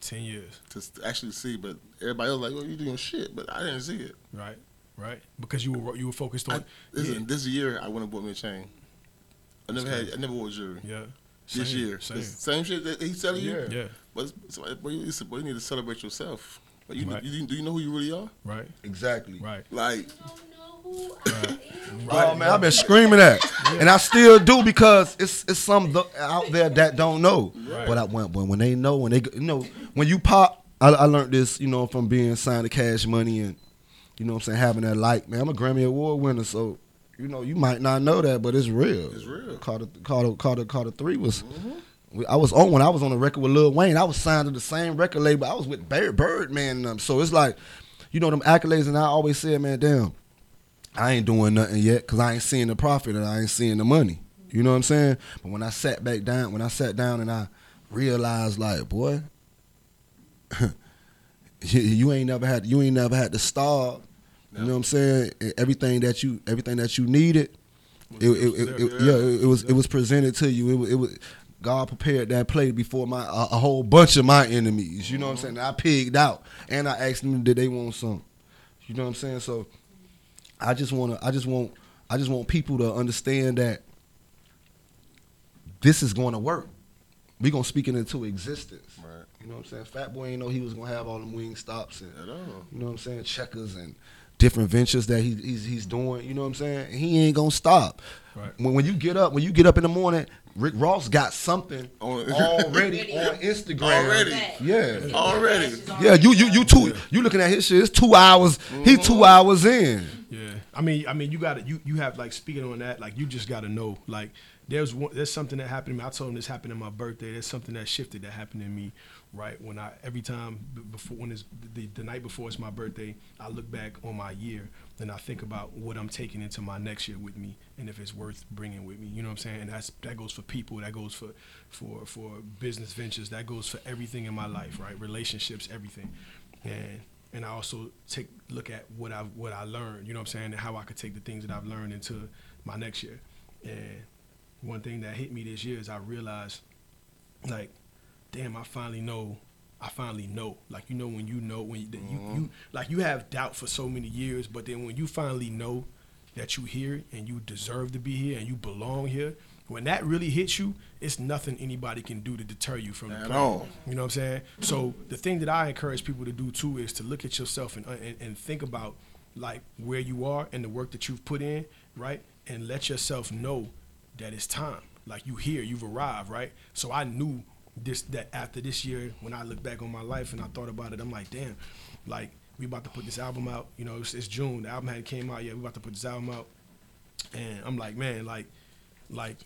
Ten years,
to actually see, but everybody else like, "Oh, you doing shit," but I didn't see it.
right? Right? Because you were you were focused
I,
on
this,
yeah,
this year, I went and bought me a chain. I never had, I never wore a jewelry.
yeah.
This
Same,
year,
same.
Same shit that he's telling you.
Yeah,
But, it's- so, you, listen, boy, you need to celebrate yourself. But you,
Right.
you, do you know who you really are?
right,
Exactly.
right.
Like,
don't know who I am.
Oh man, I've been screaming that, and I still do because it's it's some th- out there that don't know.
Right.
But I when when when they know when they you know when you pop, I, I learned this you know from being signed to Cash Money and you know what I'm saying having that light. Man, I'm a Grammy Award winner, so you know you might not know that, but it's real.
It's real.
Carter Carter Carter Carter Three was. Mm-hmm. we- I was on when I was on the record with Lil Wayne. I was signed to the same record label. I was with Bird, Birdman and them. So it's like, you know, them accolades. And I always said, man, damn, I ain't doing nothing yet because I ain't seeing the profit and I ain't seeing the money. You know what I'm saying? But when I sat back down, when I sat down and I realized, like, boy, you, ain't never had, you ain't never had to starve. You know what I'm saying? Everything that you, everything that you needed, it, it, it, it- yeah, it, was, it was presented to you. It, was- it was. God prepared that plate before my a, a whole bunch of my enemies. You know what I'm mm-hmm. saying? I pigged out, and I asked them did they want some. You know what I'm saying? So I just want to. I just want. I just want people to understand that this is going to work. We gonna speak it into existence.
Right.
You know what I'm saying? Fat boy ain't know he was gonna have all them Wingstops and
at all.
you know what I'm saying? Checkers and different ventures that he, he's he's doing. You know what I'm saying? He ain't gonna stop.
Right.
When when you get up, when you get up in the morning, Rick Ross got something already on Instagram.
Already.
Yeah.
Already.
Yeah, you you you two you looking at his shit. It's two hours. He two mm-hmm. hours in.
Yeah, I mean, I mean, you got to you you have like speaking on that, like you just got to know, like there's one, there's something that happened to me. I told him this happened in my birthday. There's something that shifted that happened to me, right? When I every time before when it's the, the night before it's my birthday, I look back on my year and I think about what I'm taking into my next year with me, and if it's worth bringing with me. You know what I'm saying? And that's that goes for people, that goes for for for business ventures, that goes for everything in my life, right? Relationships, everything, and and I also take look at what I what I learned, you know what I'm saying, and how I could take the things that I've learned into my next year. And one thing that hit me this year is I realized, like, damn, I finally know. I finally know, like you know, when you know when you, that you, you mm-hmm. like you have doubt for so many years, but then when you finally know that you here and you deserve to be here and you belong here, when that really hits you, it's nothing anybody can do to deter you from
At
the
all.
you know what I'm saying? So the thing that I encourage people to do too is to look at yourself and, and, and think about like where you are and the work that you've put in, right? And let yourself know that it's time. Like you here, you've arrived, right? So I knew this that after this year, when I look back on my life and I thought about it, I'm like, damn, like we about to put this album out. You know, it's, it's June. The album hadn't came out yet. We about to put this album out, and I'm like, man, like, like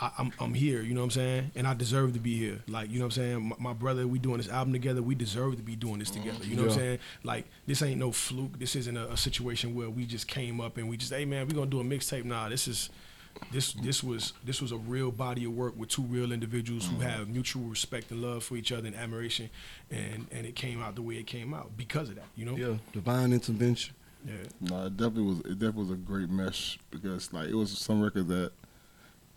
I, I'm I'm here, you know what I'm saying? And I deserve to be here. Like, you know what I'm saying? My, my brother, we doing this album together. We deserve to be doing this together. You know what I'm saying? Like, this ain't no fluke. This isn't a, a situation where we just came up and we just, hey man, we gonna do a mixtape. Nah, this is this this was this was a real body of work with two real individuals who mm-hmm. have mutual respect and love for each other and admiration, and and it came out the way it came out because of that. You know?
Yeah, divine intervention.
Yeah.
No, it definitely was. It definitely was a great mesh because like it was some record that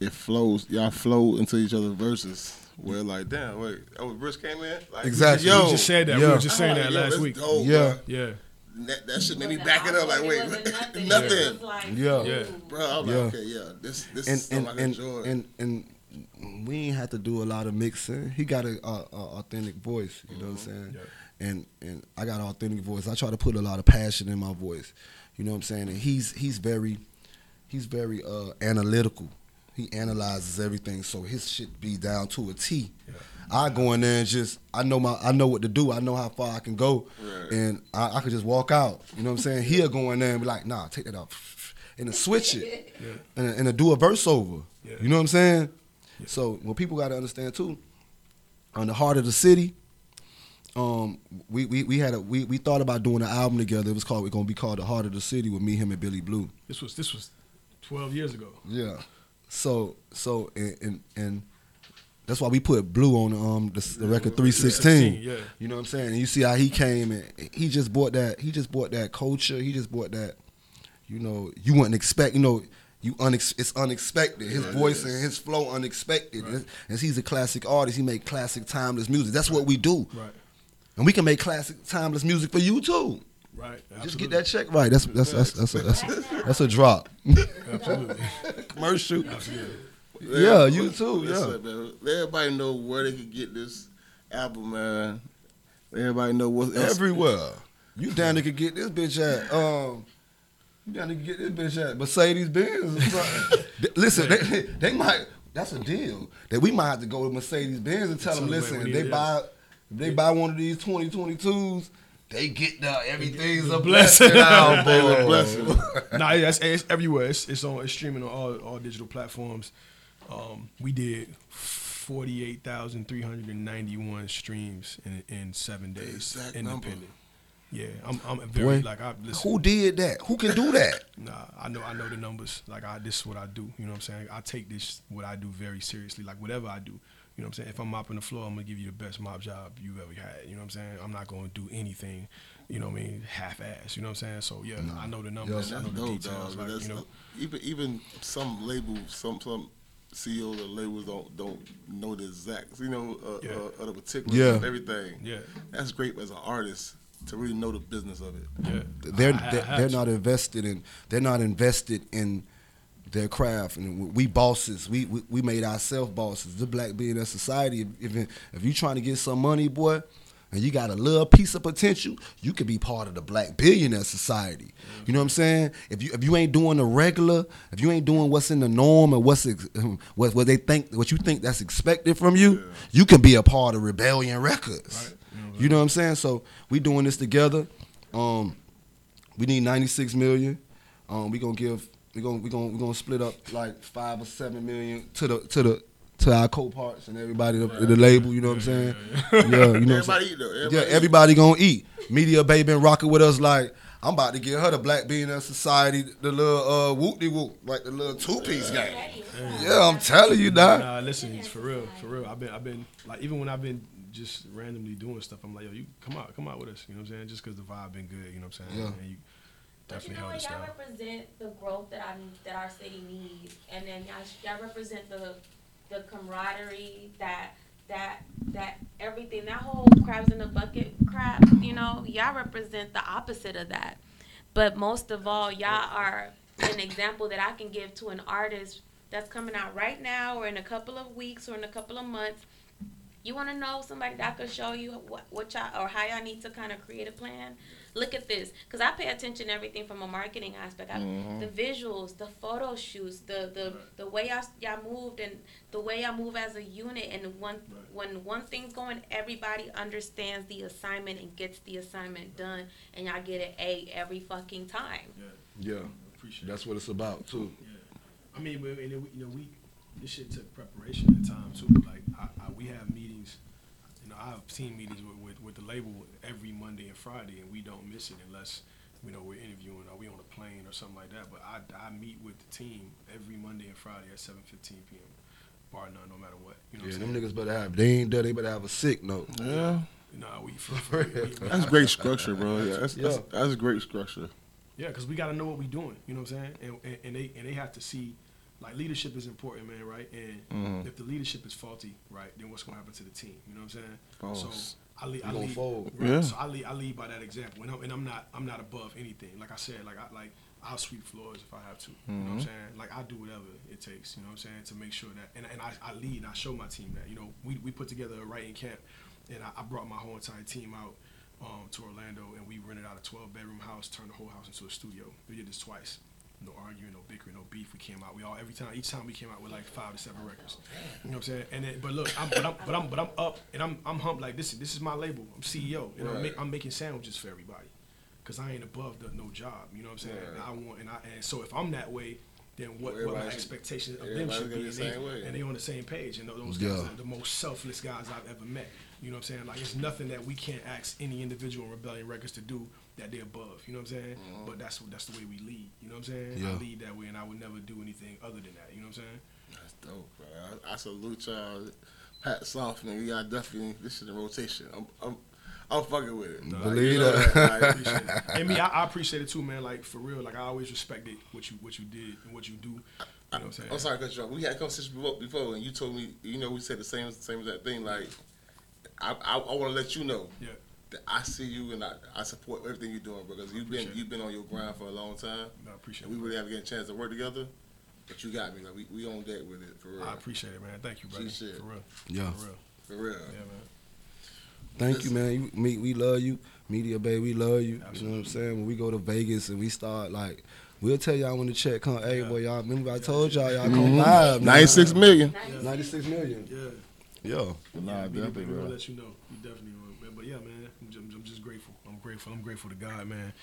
it flows. Y'all flow into each other's verses. Where like, damn, wait, oh, Rich came in. Like,
Exactly.
Yo,
we just said that. We were just saying
I'm
that last week.
dope,
Yeah.
bro.
Yeah,
That, that shit made me back it up. Like, wait,
it wasn't
nothing.
It was like,
Yeah.
Yeah.
Bro, I'm
Yeah.
like, okay, yeah, this this
and
is something
and
I can
and,
enjoy.
and and we ain't have to do a lot of mixing. He got a, a, a authentic voice. You know what I'm saying? And and I got an authentic voice. I try to put a lot of passion in my voice. You know what I'm saying? And he's he's very he's very uh, analytical. He analyzes everything, so his shit be down to a T. I go in there and just I know my I know what to do. I know how far I can go,
Right.
and I, I could just walk out. You know what I'm saying? He'll go in there and be like, Nah, take that off, and then switch it, and and then do a verse over.
Yeah.
You know what I'm saying? So what people got to understand too, on the heart of the city, um, we we, we had a we, we thought about doing an album together. It was called we're gonna be called the Heart of the City with me, him, and Billy Blue.
this was this was twelve years ago.
Yeah. So so and and, and that's why we put Blue on um the, the record 316.
Yeah.
You know what I'm saying? And you see how he came and he just bought that he just bought that culture. He just bought that you know, you wouldn't expect, you know, you unex- it's unexpected. His voice and his flow unexpected. And, and he's a classic artist. He make classic timeless music. That's what we do.
Right.
And we can make classic timeless music for you too.
Right.
Just get that check right. That's that's that's that's a, that's a, that's a drop.
Absolutely.
Commercial.
Absolutely.
Yeah, you too. Yeah.
Let everybody know where they can get this album, man. Everybody know what else.
Everywhere. You down there could get this bitch at um you down there could get this bitch at Mercedes Benz or something. Th- listen, they, they might that's a deal. That we might have to go to Mercedes Benz and tell them, listen, if they buy if they buy one of these 2022s, they get the everything's a
blessing.
now,
boy.
a blessing.
nah, it's, it's everywhere. It's, it's on. It's streaming on all, all digital platforms. Um, we did forty eight thousand three hundred and ninety one streams in in seven days,
exact
independent.
number.
Yeah, I'm I'm very
Boy,
like I listen.
Who did that? Who can do that?
Nah, I know I know the numbers. Like I this is what I do. You know what I'm saying? I take this what I do very seriously. Like whatever I do. You know what I'm saying? If I'm mopping the floor, I'm gonna give you the best mop job you've ever had. You know what I'm saying? I'm not gonna do anything, you know what I mean, half ass. You know what I'm saying? So yeah, I know the numbers, I
That's
know the
dope,
details.
dog.
Like,
That's
you know,
even even some labels, some some CEOs of labels don't don't know the exact, you know, uh,
Yeah.
uh, of the particulars
Yeah.
of everything.
Yeah.
that's great as an artist to really know the business of it.
yeah.
they're
I- I
they're, they're not invested in they're not invested in their craft. And we bosses. We we, we made ourselves bosses. The black billionaire society if if you trying to get some money boy and you got a little piece of potential you could be part of the black billionaire society. You know what i'm saying? If you if you ain't doing the regular if you ain't doing what's in the norm and what's ex- what, what they think what you think that's expected from you you can be a part of rebellion records. You know what i'm saying? so we doing this together. Um we need 96 million. Um, we gonna give we gonna we gonna we gonna split up like five or seven million to the to the to our co-parts and everybody the, the label. You know what I'm saying? Yeah, you know. what I'm
Everybody
saying?
eat though.
yeah,
Everybody eat.
gonna eat. Mediabae been rocking with us like. I'm about to get her the Black Billionaire Society, the little uh, whoop de whoop, like the little two piece game. Yeah, I'm telling you, dog.
Nah, listen, it's for real, for real. I've been, I've been like, even when I've been just randomly doing stuff, I'm like, yo, you come out, come out with us. You know what I'm saying? Just because the vibe been good. You know what I'm saying?
Yeah.
You
But
definitely
you know
held us
what? Y'all
down.
represent the growth that I that our city needs, and then y'all, y'all represent the the camaraderie that that that everything that whole crabs in the bucket crap. You know, y'all represent the opposite of that. But most of all, y'all are an example that I can give to an artist that's coming out right now, or in a couple of weeks, or in a couple of months. You want to know somebody that could show you what, what y'all or how y'all need to kind of create a plan? Look at this, because I pay attention to everything from a marketing aspect. I, mm-hmm. The visuals, the photo shoots, the the, the way y'all, y'all moved, and the way y'all move as a unit. And one when one thing's going, everybody understands the assignment and gets the assignment done, and y'all get an A every fucking time.
Yeah,
Appreciate
that's what it's about too. Yeah.
I mean, and then we, you know, we this shit took preparation and time too. Like I, I, we have meetings. You know, I have team meetings with, with, with the label every Monday and Friday, and we don't miss it unless you know we're interviewing or we on a plane or something like that. But I, I meet with the team every Monday and Friday at 7:15 p.m. Bar none, no matter what. You know
Yeah,
what
them
I'm saying?
niggas better have. They ain't dead. They better have a sick note.
Yeah,
Nah, we for, for, we, we,
that's great structure, bro. Yeah, that's, that's,
Yeah.
that's great structure.
Yeah, because we got to know what we're doing. You know what I'm saying? And, and, and they and they have to see like leadership is important, man, right? And
Mhm.
if the leadership is faulty, right, then what's gonna happen to the team? You know what I'm saying?
Pause.
So I lead, I lead,
fold.
right?
Yeah.
So I lead, I lead by that example, and I'm, and I'm not, I'm not above anything. Like I said, like I like I'll sweep floors if I have to. You know what I'm
Mhm.
saying? Like I do whatever it takes. You know what I'm saying to make sure that, and, and I, I lead and I show my team that. You know, we, we put together a writing camp, and I, I brought my whole entire team out um, to Orlando, and we rented out a 12 bedroom house, turned the whole house into a studio. We did this twice. No arguing, no bickering, no beef. We came out. We all every time, each time we came out with like five to seven records. You know what I'm saying? And then, but look, I'm, but I'm, but I'm, but I'm up, and I'm, I'm humped. Like this, this is my label. I'm CEO, and I'm,
Right.
ma- I'm making sandwiches for everybody, cause I ain't above the no job. You know what I'm saying?
Right.
And I want, and I, and so if I'm that way, then what,
Well,
what my expectations of them should be,
be
and
the
they,
same
and they on the same page. And those guys
Yeah.
are the most selfless guys I've ever met. You know what I'm saying? Like it's nothing that we can't ask any individual in Rebellion Records to do that they're above. You know what I'm saying?
Mm-hmm.
But that's that's the way we lead. You know what I'm saying?
Yeah.
I lead that way, and I would never do anything other than that. You know what I'm saying?
That's dope, bro. I, I salute y'all. Pat Soft, man. We got definitely this is in rotation. I'm, I'm, I'm fucking with it. Like,
Believe
you know
that.
I appreciate it. And me, I, I appreciate it too, man. Like for real, like I always respected what you what you did and what you do. You know what I'm saying?
I'm sorry, to cut you off. We had a conversation before, before, and you told me, you know, we said the same, same exact thing. Like, I, I, I want to let you know
Yeah.
That I see you and I, I support everything you're doing, because you've been,
it.
you've been on your grind for a long time,
No, I appreciate
and we really haven't get a chance to work together. But you got me. Like, we, we on deck with it for real.
I appreciate it, man. Thank you, brother.
She said.
For real.
Yeah.
For real.
For real.
Yeah, man.
Thank you, man. You, me, we love you. Mediabae, we love you. You know what I'm saying? When we go to Vegas and we start like, we'll tell y'all when the check come. Hey,
Yeah.
boy, y'all remember I told y'all y'all
Mhm.
come live.
96 million.
Ninety-six million.
Yeah.
Yeah.
Nah,
yeah, we,
definitely,
we will
bro.
let you know. We definitely will. But, but yeah, man, I'm just, I'm just grateful. I'm grateful. I'm grateful to God, man.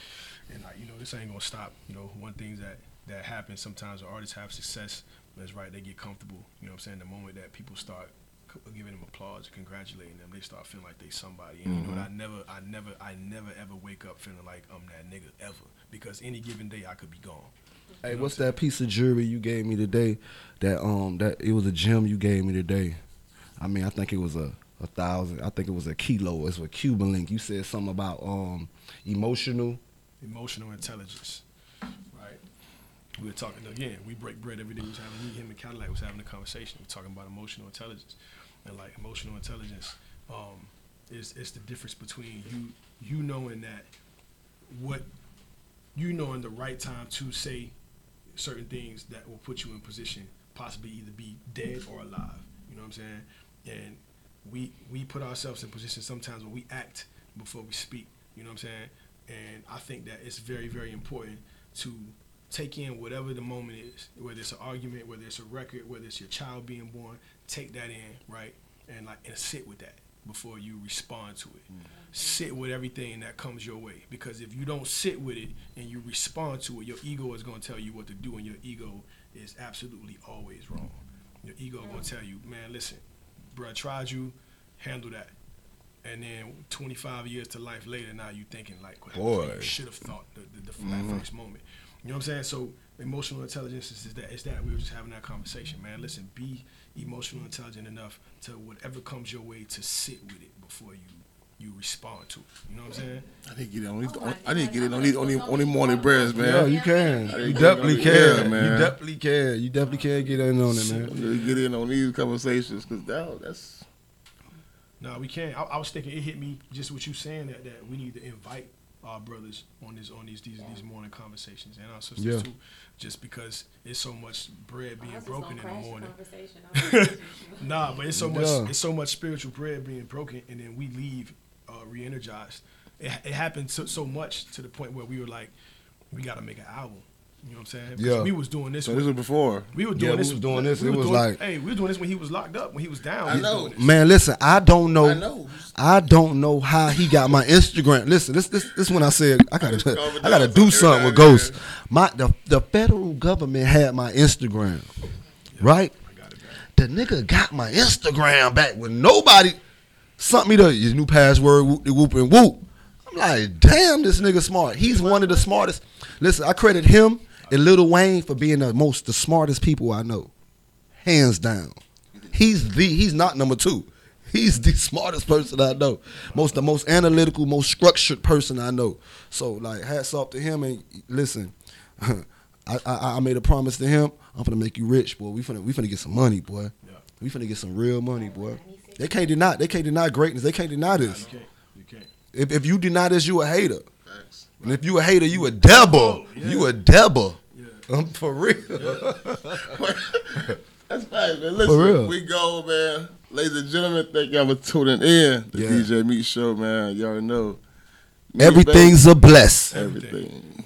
And like, you know, this ain't gonna stop. You know, one thing that that happens sometimes artists have success. That's right. They get comfortable. You know what I'm saying? The moment that people start giving them applause and congratulating them, they start feeling like they somebody. And you know what? I never, I never, I never ever wake up feeling like I'm that nigga ever. Because any given day I could be gone.
Hey,
You know
what's
what
that piece of jewelry you gave me today? That um, that it was a gem you gave me today. I mean, I think it was a a thousand. I think it was a kilo. It's a Cuban link. You said something about um, emotional.
emotional intelligence, right? We were talking again. We break bread every day. We was having me, him, and Cadillac was having a conversation. We're talking about emotional intelligence, and like emotional intelligence um, is is the difference between you you knowing that what you knowing the right time to say certain things that will put you in position, possibly either be dead or alive. You know what I'm saying? And we we put ourselves in positions sometimes where we act before we speak. You know what I'm saying? And I think that it's very very important to take in whatever the moment is, whether it's an argument, whether it's a record, whether it's your child being born, take that in, right? And like and sit with that before you respond to it. Mm. Sit with everything that comes your way because if you don't sit with it and you respond to it, your ego is going to tell you what to do and your ego is absolutely always wrong. Your ego going to tell you, "Man, listen, bro, I tried you, handle that." And then 25 years to life later, now you thinking like,
Boy.
you should have thought the, the, the, that mm-hmm. first moment. You know what I'm saying? So emotional intelligence is, is that. Is that we were just having that conversation, man. Listen, be emotional intelligent enough to whatever comes your way to sit with it before you you respond to it. You know what I'm saying?
I didn't get it on these.
Oh
I need to get in
God,
on these
I
on these,
was
on these morning breads, man.
Yeah, you can. You definitely
get it on the-
can.
yeah,
You definitely can. You definitely can get in on it, man.
need get in on these conversations because that, that's
No, we can't. I, I was thinking it hit me just what you saying that, that we need to invite our brothers on this on these these, these morning conversations and our sisters
Yeah.
too, just because it's so much bread being
Ours
broken in the morning.
conversation. I don't know.
Nah, but it's so much it's so much spiritual bread being broken, and then we leave uh, re-energized. It, it happened so, so much to the point where we were like, we got to make an album. You know what I'm saying? Because
Yeah.
We was doing this.
so.
when-
This was before.
we were
Yeah,
doing
we
this.
was doing this.
we
It was
doing-
like-
hey, we were doing this when he was locked up, when he was down.
I
we
know.
Man, listen, I don't know.
I know.
I don't know how he got my Instagram. Listen, this this this when I said I gotta I gotta do something with Ghost. My the the federal government had my Instagram, right?
I got it back.
The nigga got my Instagram back when nobody sent me the his new password whoop de whoop and whoop. I'm like, damn, this nigga smart. He's one of the smartest. Listen, I credit him and Lil Wayne for being the most the smartest people I know, hands down. He's the he's not number two. He's the smartest person I know, most the most analytical, most structured person I know. So like, hats off to him. And listen, I, I I made a promise to him. I'm finna make you rich, boy. We finna we finna get some money, boy.
Yeah.
We finna get some real money, boy. They can't deny they can't deny greatness. They can't deny this.
You can't. You can't.
If if you deny this, you a hater. And if you a hater, you a devil. You a devil. Um, for real.
That's right, man. Listen,
real.
we go, man. Ladies and gentlemen, thank y'all for tuning in. The
Yeah.
DJ Meat Show, man. Y'all know. Me,
Everything's a bless.
baby, everything.